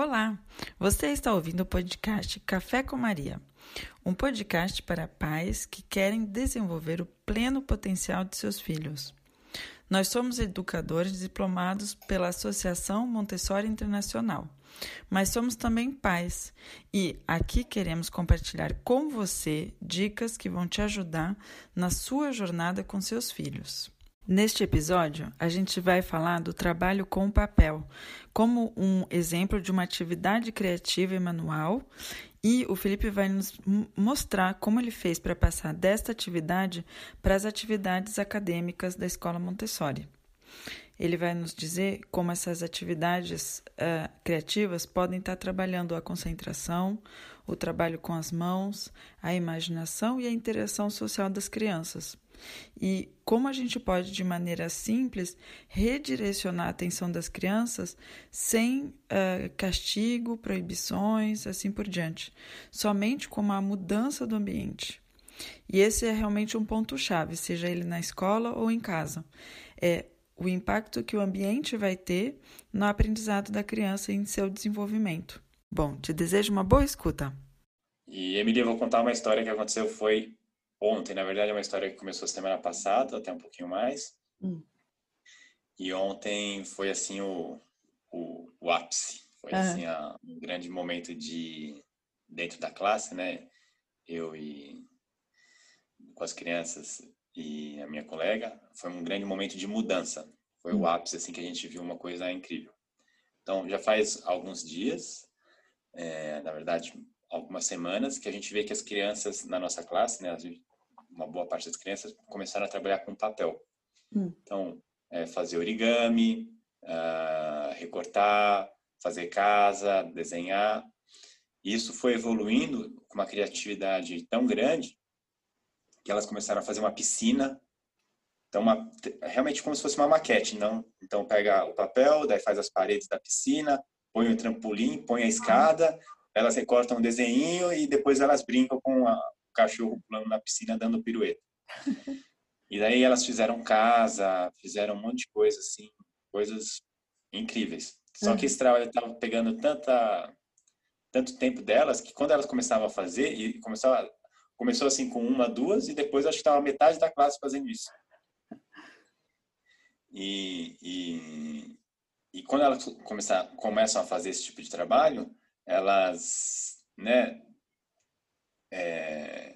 Olá, você está ouvindo o podcast Café com Maria, um podcast para pais que querem desenvolver o pleno potencial de seus filhos. Nós somos educadores diplomados pela Associação Montessori Internacional, mas somos também pais e aqui queremos compartilhar com você dicas que vão te ajudar na sua jornada com seus filhos. Neste episódio, a gente vai falar do trabalho com papel, como um exemplo de uma atividade criativa e manual, e o Felipe vai nos mostrar como ele fez para passar desta atividade para as atividades acadêmicas da Escola Montessori. Ele vai nos dizer como essas atividades uh, criativas podem estar trabalhando a concentração, o trabalho com as mãos, a imaginação e a interação social das crianças e como a gente pode, de maneira simples, redirecionar a atenção das crianças sem uh, castigo, proibições, assim por diante, somente com a mudança do ambiente. E esse é realmente um ponto-chave, seja ele na escola ou em casa. É o impacto que o ambiente vai ter no aprendizado da criança e em seu desenvolvimento. Bom, te desejo uma boa escuta. E, Emília, eu vou contar uma história que aconteceu foi ontem, na verdade, é uma história que começou semana passada, até um pouquinho mais. Hum. E ontem foi assim o, o, o ápice. Foi assim a, um grande momento de dentro da classe, né? Eu e com as crianças e a minha colega, foi um grande momento de mudança. Foi o hum. ápice assim que a gente viu uma coisa incrível. Então já faz alguns dias, é, na verdade algumas semanas, que a gente vê que as crianças na nossa classe, né, uma boa parte das crianças começaram a trabalhar com papel. Hum. Então, é, fazer origami, uh, recortar, fazer casa, desenhar. Isso foi evoluindo com uma criatividade tão grande que elas começaram a fazer uma piscina. Então, uma, realmente como se fosse uma maquete, não? Então, pega o papel, daí faz as paredes da piscina, põe o trampolim, põe a escada, elas recortam um desenho e depois elas brincam com a, cachorro pulando na piscina dando pirueta. E daí elas fizeram casa, fizeram um monte de coisa assim, coisas incríveis. Só que esse trabalho estava pegando tanta tanto tempo delas que quando elas começavam a fazer e começou começou assim com uma, duas e depois acho que estava metade da classe fazendo isso. E, e, e quando elas começam a fazer esse tipo de trabalho, elas, né, é,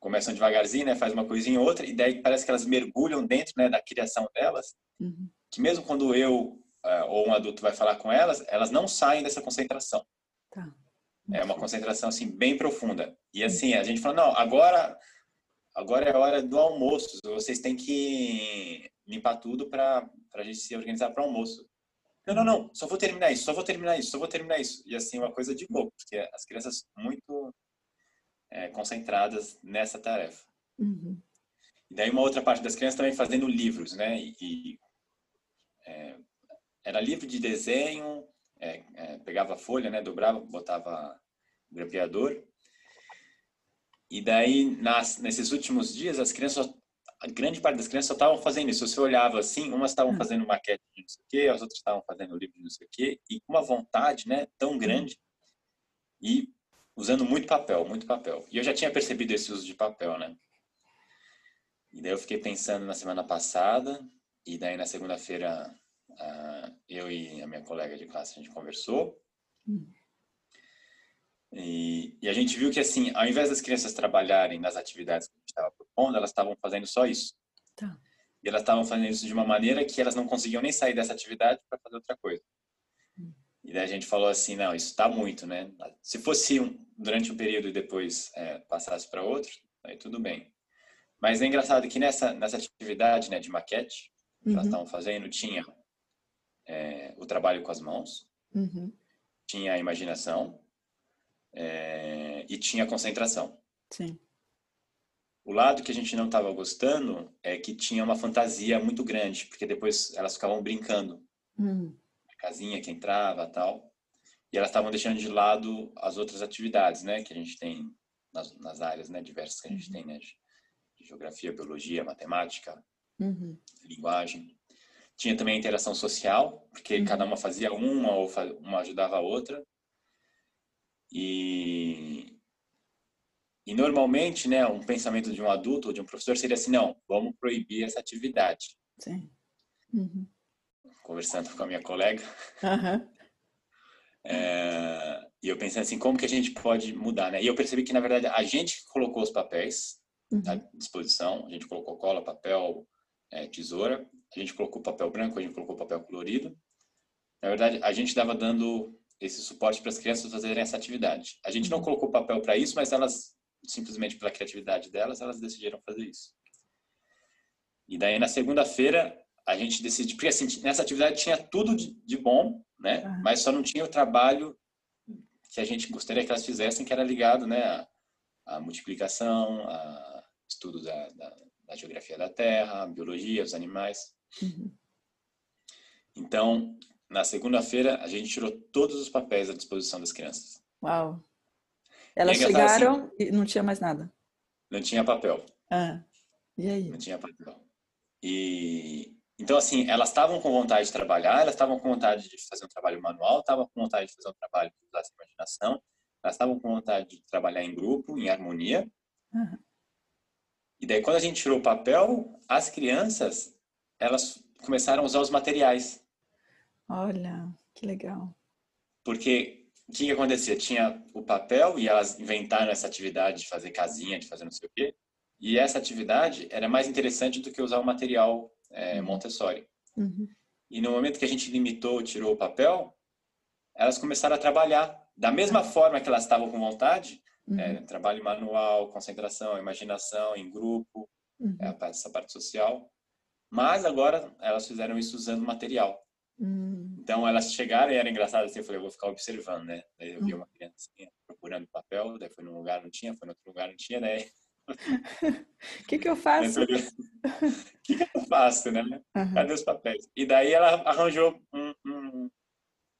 começam devagarzinho, né, faz uma coisinha ou outra, e daí parece que elas mergulham dentro né, da criação delas, uhum. que mesmo quando eu uh, ou um adulto vai falar com elas, elas não saem dessa concentração. Tá. É uma concentração assim bem profunda. E assim, a gente fala, não, agora agora é hora do almoço, vocês têm que limpar tudo para a gente se organizar para o almoço. Não, não, não, só vou terminar isso, só vou terminar isso, só vou terminar isso. E assim, uma coisa de louco, porque as crianças muito é, concentradas nessa tarefa. Uhum. E daí uma outra parte das crianças também fazendo livros, né? E, e é, era livro de desenho, é, é pegava a folha, né? Dobrava, botava grampeador. E daí, nas, nesses últimos dias, as crianças, a grande parte das crianças só estavam fazendo isso. Você olhava assim, umas estavam uhum. fazendo maquete de não sei o quê, as outras estavam fazendo livro de não sei o quê, e com uma vontade, né, tão grande. E usando muito papel, muito papel. E eu já tinha percebido esse uso de papel, né? E daí eu fiquei pensando na semana passada, e daí na segunda-feira eu e a minha colega de classe a gente conversou. Hum. E, e, a gente viu que, assim, ao invés das crianças trabalharem nas atividades que a gente estava propondo, elas estavam fazendo só isso. Tá. E elas estavam fazendo isso de uma maneira que elas não conseguiam nem sair dessa atividade para fazer outra coisa. E daí a gente falou assim, não, isso está muito, né? Se fosse um, durante um período e depois é, passasse para outro, aí tudo bem. Mas é engraçado que nessa, nessa atividade né, de maquete que uhum. elas estavam fazendo, tinha é, o trabalho com as mãos, uhum. tinha a imaginação é, e tinha a concentração. Sim. O lado que a gente não estava gostando é que tinha uma fantasia muito grande, porque depois elas ficavam brincando. Uhum casinha que entrava tal. E elas estavam deixando de lado as outras atividades, né, que a gente tem nas, nas áreas, né, diversas que a gente uhum. tem, né, de, geografia, biologia, matemática, uhum. linguagem. Tinha também a interação social, porque uhum. cada uma fazia uma ou uma ajudava a outra. E, e normalmente, né, um pensamento de um adulto ou de um professor seria assim, não, vamos proibir essa atividade. Sim. Uhum. Conversando com a minha colega. Uhum. É, e eu pensei assim, como que a gente pode mudar, né? E eu percebi que, na verdade, a gente colocou os papéis uhum. à disposição, a gente colocou cola, papel, é, tesoura, a gente colocou papel branco, a gente colocou papel colorido. Na verdade, a gente estava dando esse suporte para as crianças fazerem essa atividade. A gente não uhum. colocou papel para isso, mas elas, simplesmente pela criatividade delas, elas decidiram fazer isso. E daí, na segunda-feira, a gente decidiu, porque assim, nessa atividade tinha tudo de, de bom, né? Uhum. Mas só não tinha o trabalho que a gente gostaria que elas fizessem, que era ligado, né, à, à multiplicação, a estudo da, da, da, geografia da Terra, biologia, dos animais. Uhum. Então, na segunda-feira, a gente tirou todos os papéis à disposição das crianças. Uau! Elas chegaram assim, e não tinha mais nada? Não tinha papel. Ah, e aí? Não tinha papel. E, então, assim, elas estavam com vontade de trabalhar, elas estavam com vontade de fazer um trabalho manual, estavam com vontade de fazer um trabalho que usasse imaginação, elas estavam com vontade de trabalhar em grupo, em harmonia. Uhum. E daí, quando a gente tirou o papel, as crianças, elas começaram a usar os materiais. Olha, que legal. Porque o que, que acontecia? Tinha o papel e elas inventaram essa atividade de fazer casinha, de fazer não sei o quê. E essa atividade era mais interessante do que usar o material é, uhum. Montessori. Uhum. E no momento que a gente limitou, tirou o papel, elas começaram a trabalhar da mesma uhum. forma que elas estavam com vontade, uhum. é, trabalho manual, concentração, imaginação, em grupo, uhum. é, essa parte social. Mas agora elas fizeram isso usando material. Uhum. Então elas chegaram e era engraçado assim, eu falei, eu vou ficar observando, né? Daí eu vi uma criança procurando papel, daí foi num lugar não tinha, foi no outro lugar não tinha, daí o que, que eu faço? O que, que eu faço, né? Uhum. Cadê os papéis? E daí ela arranjou um. um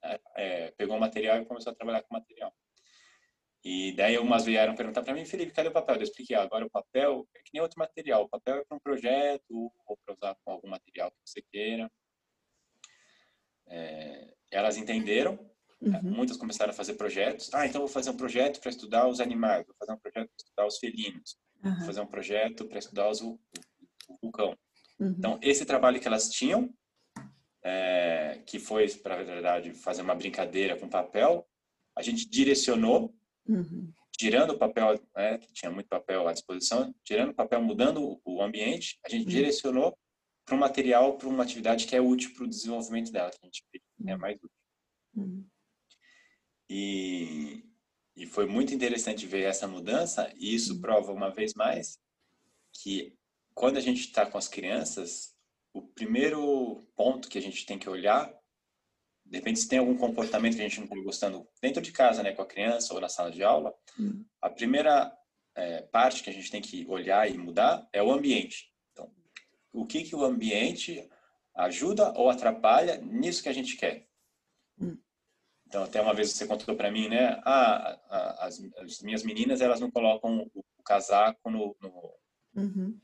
é, é, pegou o material e começou a trabalhar com material. E daí umas vieram perguntar para mim, Felipe, cadê o papel? Eu expliquei, ah, agora o papel é que nem outro material. O papel é para um projeto ou para usar com algum material que você queira. É, elas entenderam Uhum. Muitas começaram a fazer projetos. Ah, então vou fazer um projeto para estudar os animais, vou fazer um projeto para estudar os felinos, uhum. fazer um projeto para estudar os, o, o vulcão. Uhum. Então, esse trabalho que elas tinham, é, que foi, para a verdade, fazer uma brincadeira com papel, a gente direcionou, uhum. tirando o papel, né, que tinha muito papel à disposição, tirando o papel, mudando o ambiente, a gente uhum. direcionou para um material, para uma atividade que é útil para o desenvolvimento dela, que a gente é mais útil. Uhum. E, e foi muito interessante ver essa mudança, e isso uhum. prova uma vez mais que quando a gente está com as crianças, o primeiro ponto que a gente tem que olhar, de repente se tem algum comportamento que a gente não está gostando dentro de casa, né, com a criança ou na sala de aula, uhum. a primeira é, parte que a gente tem que olhar e mudar é o ambiente. Então, o que que o ambiente ajuda ou atrapalha nisso que a gente quer? Então, até uma vez você contou para mim, né? Ah, as, as, minhas meninas, elas não colocam o, o casaco no, no uhum.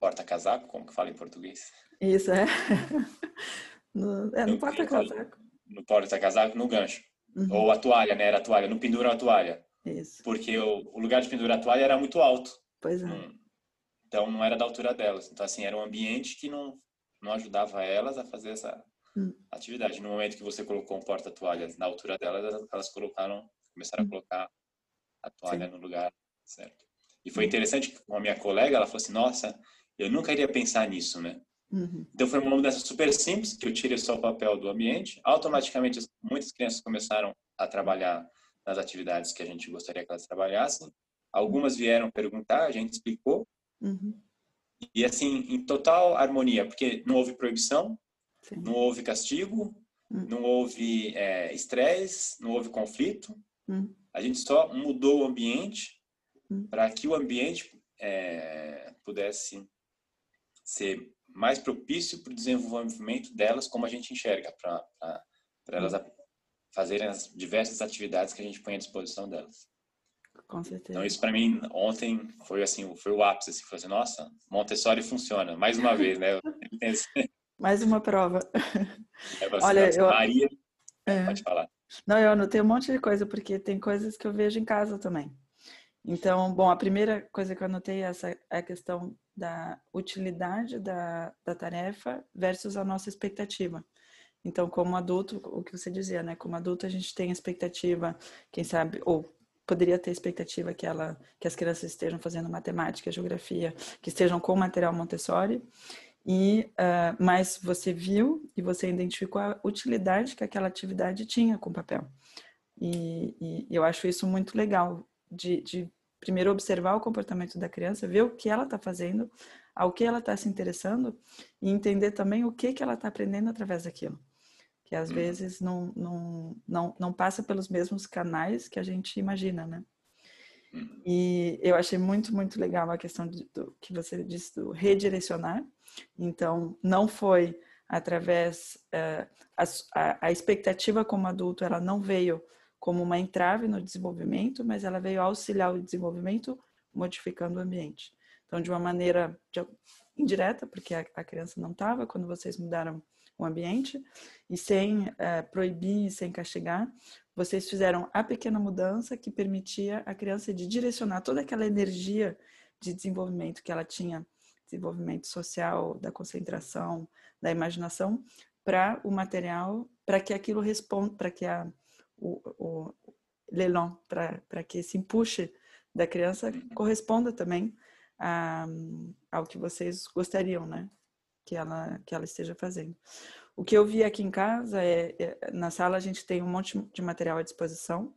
porta-casaco, como que fala em português? Isso, é. no, é, no, no porta-casaco. No porta-casaco, no gancho. Uhum. Ou a toalha, né? Era a toalha. Não penduram a toalha. Isso. Porque o, o lugar de pendurar a toalha era muito alto. Pois é. Hum. Então, não era da altura delas. Então, assim, era um ambiente que não, não ajudava elas a fazer essa. Atividade. No momento que você colocou um porta-toalha na altura delas, elas colocaram, começaram hum. a colocar a toalha Sim. no lugar certo. E foi hum. interessante que com a minha colega, ela falou assim, nossa, eu nunca iria pensar nisso, né? Uhum. Então foi uma mudança super simples, que eu tirei só o papel do ambiente. Automaticamente, muitas crianças começaram a trabalhar nas atividades que a gente gostaria que elas trabalhassem. Algumas vieram perguntar, a gente explicou. Uhum. E assim, em total harmonia, porque não houve proibição, Sim. Não houve castigo, hum. não houve é, estresse, não houve conflito. Hum. A gente só mudou o ambiente hum. para que o ambiente é, pudesse ser mais propício para o desenvolvimento delas, como a gente enxerga, para elas hum. fazerem as diversas atividades que a gente põe à disposição delas. Com certeza. Então isso para mim ontem foi assim, foi o ápice, assim, foi assim, nossa, Montessori funciona, mais uma vez, né? Mais uma prova. É você, Olha, eu... Maria, é. pode falar. Não, eu anotei um monte de coisa, porque tem coisas que eu vejo em casa também. Então, bom, a primeira coisa que eu anotei é essa é a questão da utilidade da, da tarefa versus a nossa expectativa. Então, como adulto, o que você dizia, né? Como adulto, a gente tem expectativa, quem sabe, ou poderia ter expectativa que ela, que as crianças estejam fazendo matemática, geografia, que estejam com material Montessori. E uh, mas você viu e você identificou a utilidade que aquela atividade tinha com o papel. E, e eu acho isso muito legal de, de primeiro observar o comportamento da criança, ver o que ela está fazendo, ao que ela está se interessando e entender também o que que ela está aprendendo através daquilo que às uhum. vezes não, não, não, não passa pelos mesmos canais que a gente imagina, né? E eu achei muito, muito legal a questão de, do, que você disse do redirecionar. Então, não foi através uh, a, a, expectativa como adulto, ela não veio como uma entrave no desenvolvimento, mas ela veio auxiliar o desenvolvimento modificando o ambiente. Então, de uma maneira de, indireta, porque a, a criança não estava quando vocês mudaram o ambiente e sem é, proibir, sem castigar, vocês fizeram a pequena mudança que permitia a criança de direcionar toda aquela energia de desenvolvimento que ela tinha, desenvolvimento social, da concentração, da imaginação, para o material, para que aquilo responda, para que a, o, o leilão, para que esse empuxe da criança corresponda também a, ao que vocês gostariam, né? que ela, que ela esteja fazendo. O que eu vi aqui em casa é, é, na sala a gente tem um monte de material à disposição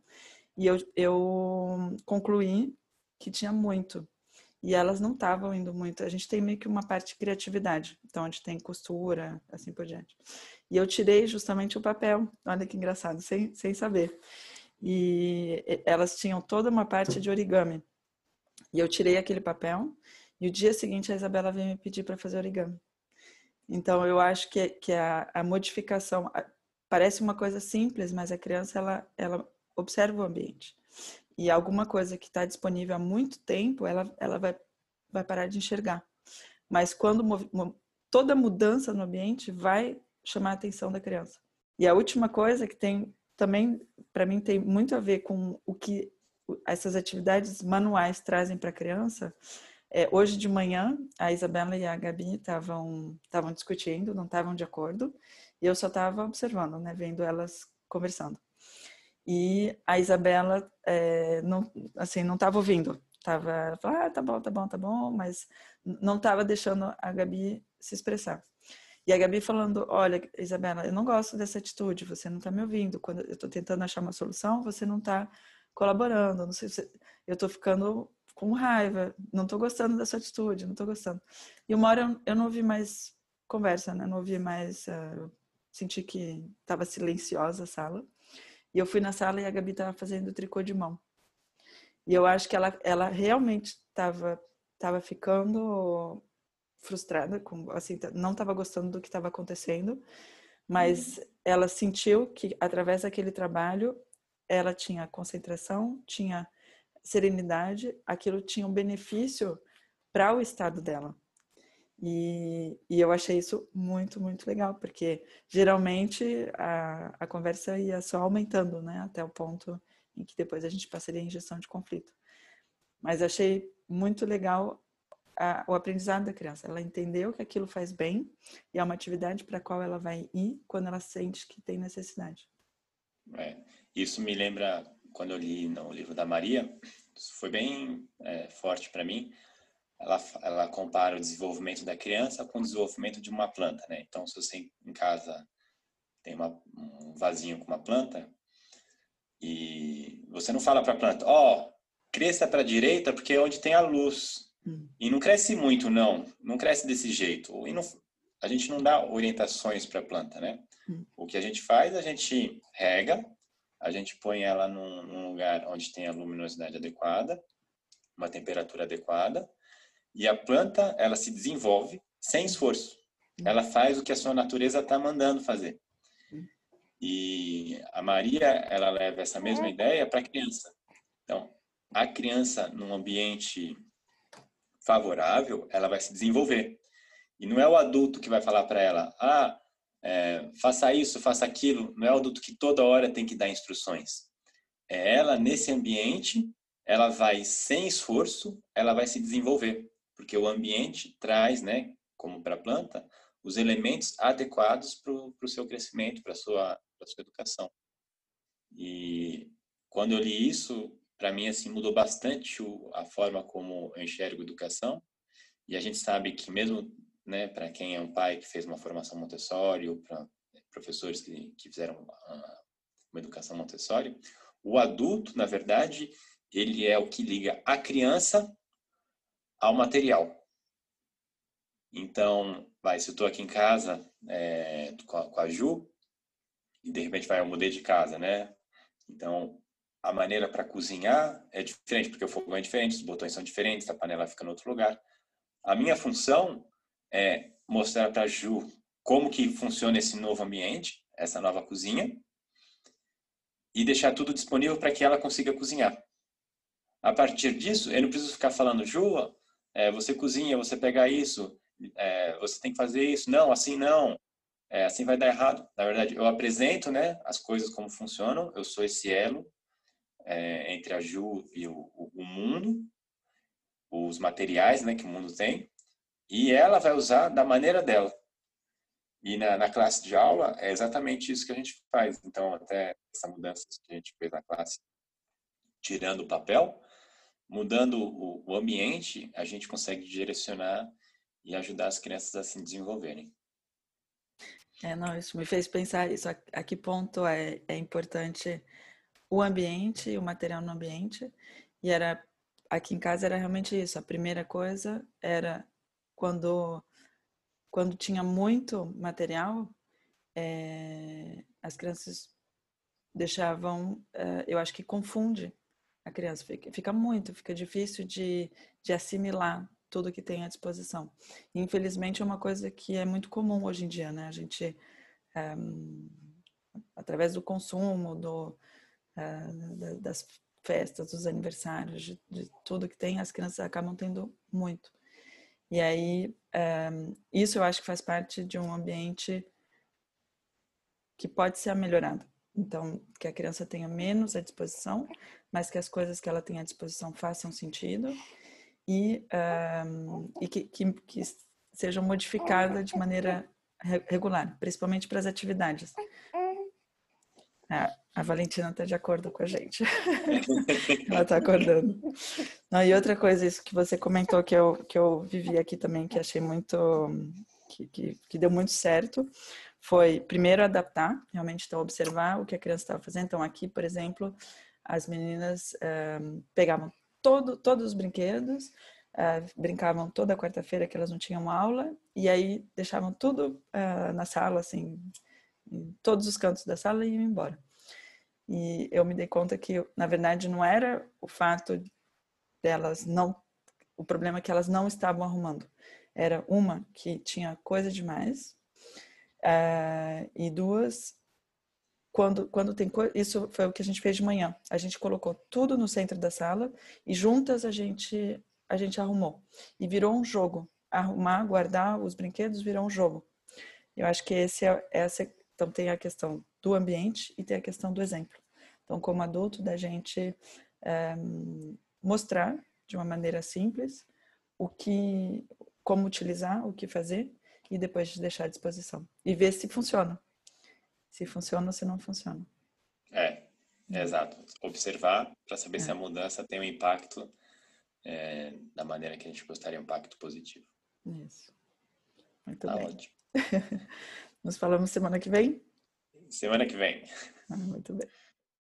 e eu, eu concluí que tinha muito e elas não estavam indo muito. A gente tem meio que uma parte de criatividade, então onde tem costura, assim por diante. E eu tirei justamente o papel, olha que engraçado, sem, sem saber. E elas tinham toda uma parte de origami. E eu tirei aquele papel e o dia seguinte a Isabela veio me pedir para fazer origami. Então, eu acho que, que a, a modificação parece uma coisa simples, mas a criança ela, ela observa o ambiente. E alguma coisa que está disponível há muito tempo, ela, ela vai, vai parar de enxergar. Mas quando toda mudança no ambiente vai chamar a atenção da criança. E a última coisa que tem também, para mim, tem muito a ver com o que essas atividades manuais trazem para a criança, é, hoje de manhã, a Isabela e a Gabi estavam discutindo, não estavam de acordo, e eu só estava observando, né, vendo elas conversando. E a Isabela é, não, assim, não estava ouvindo, estava, ah, tá bom, tá bom, tá bom, mas não estava deixando a Gabi se expressar. E a Gabi falando, olha, Isabela, eu não gosto dessa atitude, você não está me ouvindo. Quando eu estou tentando achar uma solução, você não está colaborando. Não sei se eu estou ficando com raiva, não tô gostando dessa atitude, não tô gostando. E uma hora eu, eu não ouvi mais conversa, né? Não ouvi mais. Uh, senti que tava silenciosa a sala. E eu fui na sala e a Gabi tava fazendo tricô de mão. E eu acho que ela, ela realmente tava, tava ficando frustrada, com, assim, não estava gostando do que estava acontecendo, mas uhum. ela sentiu que através daquele trabalho ela tinha concentração, tinha serenidade, aquilo tinha um benefício para o estado dela. E, e, eu achei isso muito, muito legal, porque geralmente a, a conversa ia só aumentando, né? Até o ponto em que depois a gente passaria em gestão de conflito. Mas achei muito legal a, o aprendizado da criança. Ela entendeu que aquilo faz bem e é uma atividade para a qual ela vai ir quando ela sente que tem necessidade. É, isso me lembra quando eu li no livro da Maria, foi bem é, forte para mim. Ela, ela compara o desenvolvimento da criança com o desenvolvimento de uma planta, né? Então, se você em casa tem uma, um vasinho com uma planta e você não fala para a planta, ó, oh, cresça para a direita porque é onde tem a luz. Hum. E não cresce muito, não. Não cresce desse jeito. E não, a gente não dá orientações para a planta, né? Hum. O que a gente faz, a gente rega, a gente põe ela num, num lugar onde tem a luminosidade adequada, uma temperatura adequada, e a planta ela se desenvolve sem esforço. Ela faz o que a sua natureza está mandando fazer. E a Maria ela leva essa mesma ideia para a criança. Então, a criança num ambiente favorável, ela vai se desenvolver. E não é o adulto que vai falar para ela, ah, é, faça isso, faça aquilo. Não é o adulto que toda hora tem que dar instruções. É ela, nesse ambiente, ela vai, sem esforço, ela vai se desenvolver. Porque o ambiente traz, né, como para a planta, os elementos adequados para o seu crescimento, para a sua, sua educação. E quando eu li isso, para mim assim mudou bastante a forma como eu enxergo educação. E a gente sabe que mesmo, né, para quem é um pai que fez uma formação Montessori ou para professores que, que fizeram uma, uma educação Montessori, o adulto, na verdade, ele é o que liga a criança ao material. Então, vai, se eu estou aqui em casa é, com, a, com, a, Ju, e de repente vai, eu mudei de casa, né? Então, a maneira para cozinhar é diferente, porque o fogão é diferente, os botões são diferentes, a panela fica em outro lugar. A minha função é mostrar para a Ju como que funciona esse novo ambiente, essa nova cozinha, e deixar tudo disponível para que ela consiga cozinhar. A partir disso, eu não preciso ficar falando, Ju, é, você cozinha, você pega isso, é, você tem que fazer isso. Não, assim não. É, assim vai dar errado. Na verdade, eu apresento né, as coisas como funcionam, eu sou esse elo é, entre a Ju e o, o, mundo, os materiais né, que o mundo tem, e ela vai usar da maneira dela. E na, na, classe de aula é exatamente isso que a gente faz. Então, até essa mudança que a gente fez na classe, tirando o papel, mudando o, o ambiente, a gente consegue direcionar e ajudar as crianças a se desenvolverem. É, não, isso me fez pensar isso. A, a que ponto é, é importante o ambiente, o material no ambiente. E era aqui em casa era realmente isso. A primeira coisa era quando quando tinha muito material, é, as crianças deixavam, é, eu acho que confunde a criança, fica, fica muito, fica difícil de, de assimilar tudo que tem à disposição. Infelizmente é uma coisa que é muito comum hoje em dia, né? A gente, eh, através do consumo, do, das festas, dos aniversários, de, de, tudo que tem, as crianças acabam tendo muito. E aí, um, isso eu acho que faz parte de um ambiente que pode ser melhorado. Então, que a criança tenha menos à disposição, mas que as coisas que ela tem à disposição façam sentido e, um, e que, que, que sejam modificadas de maneira regular, principalmente para as atividades. Ah, a Valentina está de acordo com a gente. Ela está acordando. Não, e outra coisa, isso que você comentou que eu, que eu vivi aqui também, que achei muito. que, que, que deu muito certo, foi primeiro adaptar, realmente então observar o que a criança estava fazendo. Então, aqui, por exemplo, as meninas um, pegavam todo, todos os brinquedos, uh, brincavam toda quarta-feira que elas não tinham aula, e aí deixavam tudo uh, na sala, assim, em todos os cantos da sala e iam embora. E eu me dei conta que, na verdade, não era o fato delas não. O problema é que elas não estavam arrumando. Era uma que tinha coisa demais, uh, e duas quando, quando tem coisa. Isso foi o que a gente fez de manhã. A gente colocou tudo no centro da sala e juntas a gente, a gente arrumou. E virou um jogo. Arrumar, guardar os brinquedos virou um jogo. Eu acho que esse é, essa, então tem a questão do ambiente e tem a questão do exemplo. Então, como adulto, da gente é, mostrar de uma maneira simples o que, como utilizar, o que fazer e depois deixar à disposição e ver se funciona se funciona ou se não funciona. É, é exato. Observar para saber é. se a mudança tem um impacto é, da maneira que a gente gostaria, um impacto positivo. Isso. Muito tá bem. ótimo. Nos falamos semana que vem? Semana que vem. Ah, muito bem.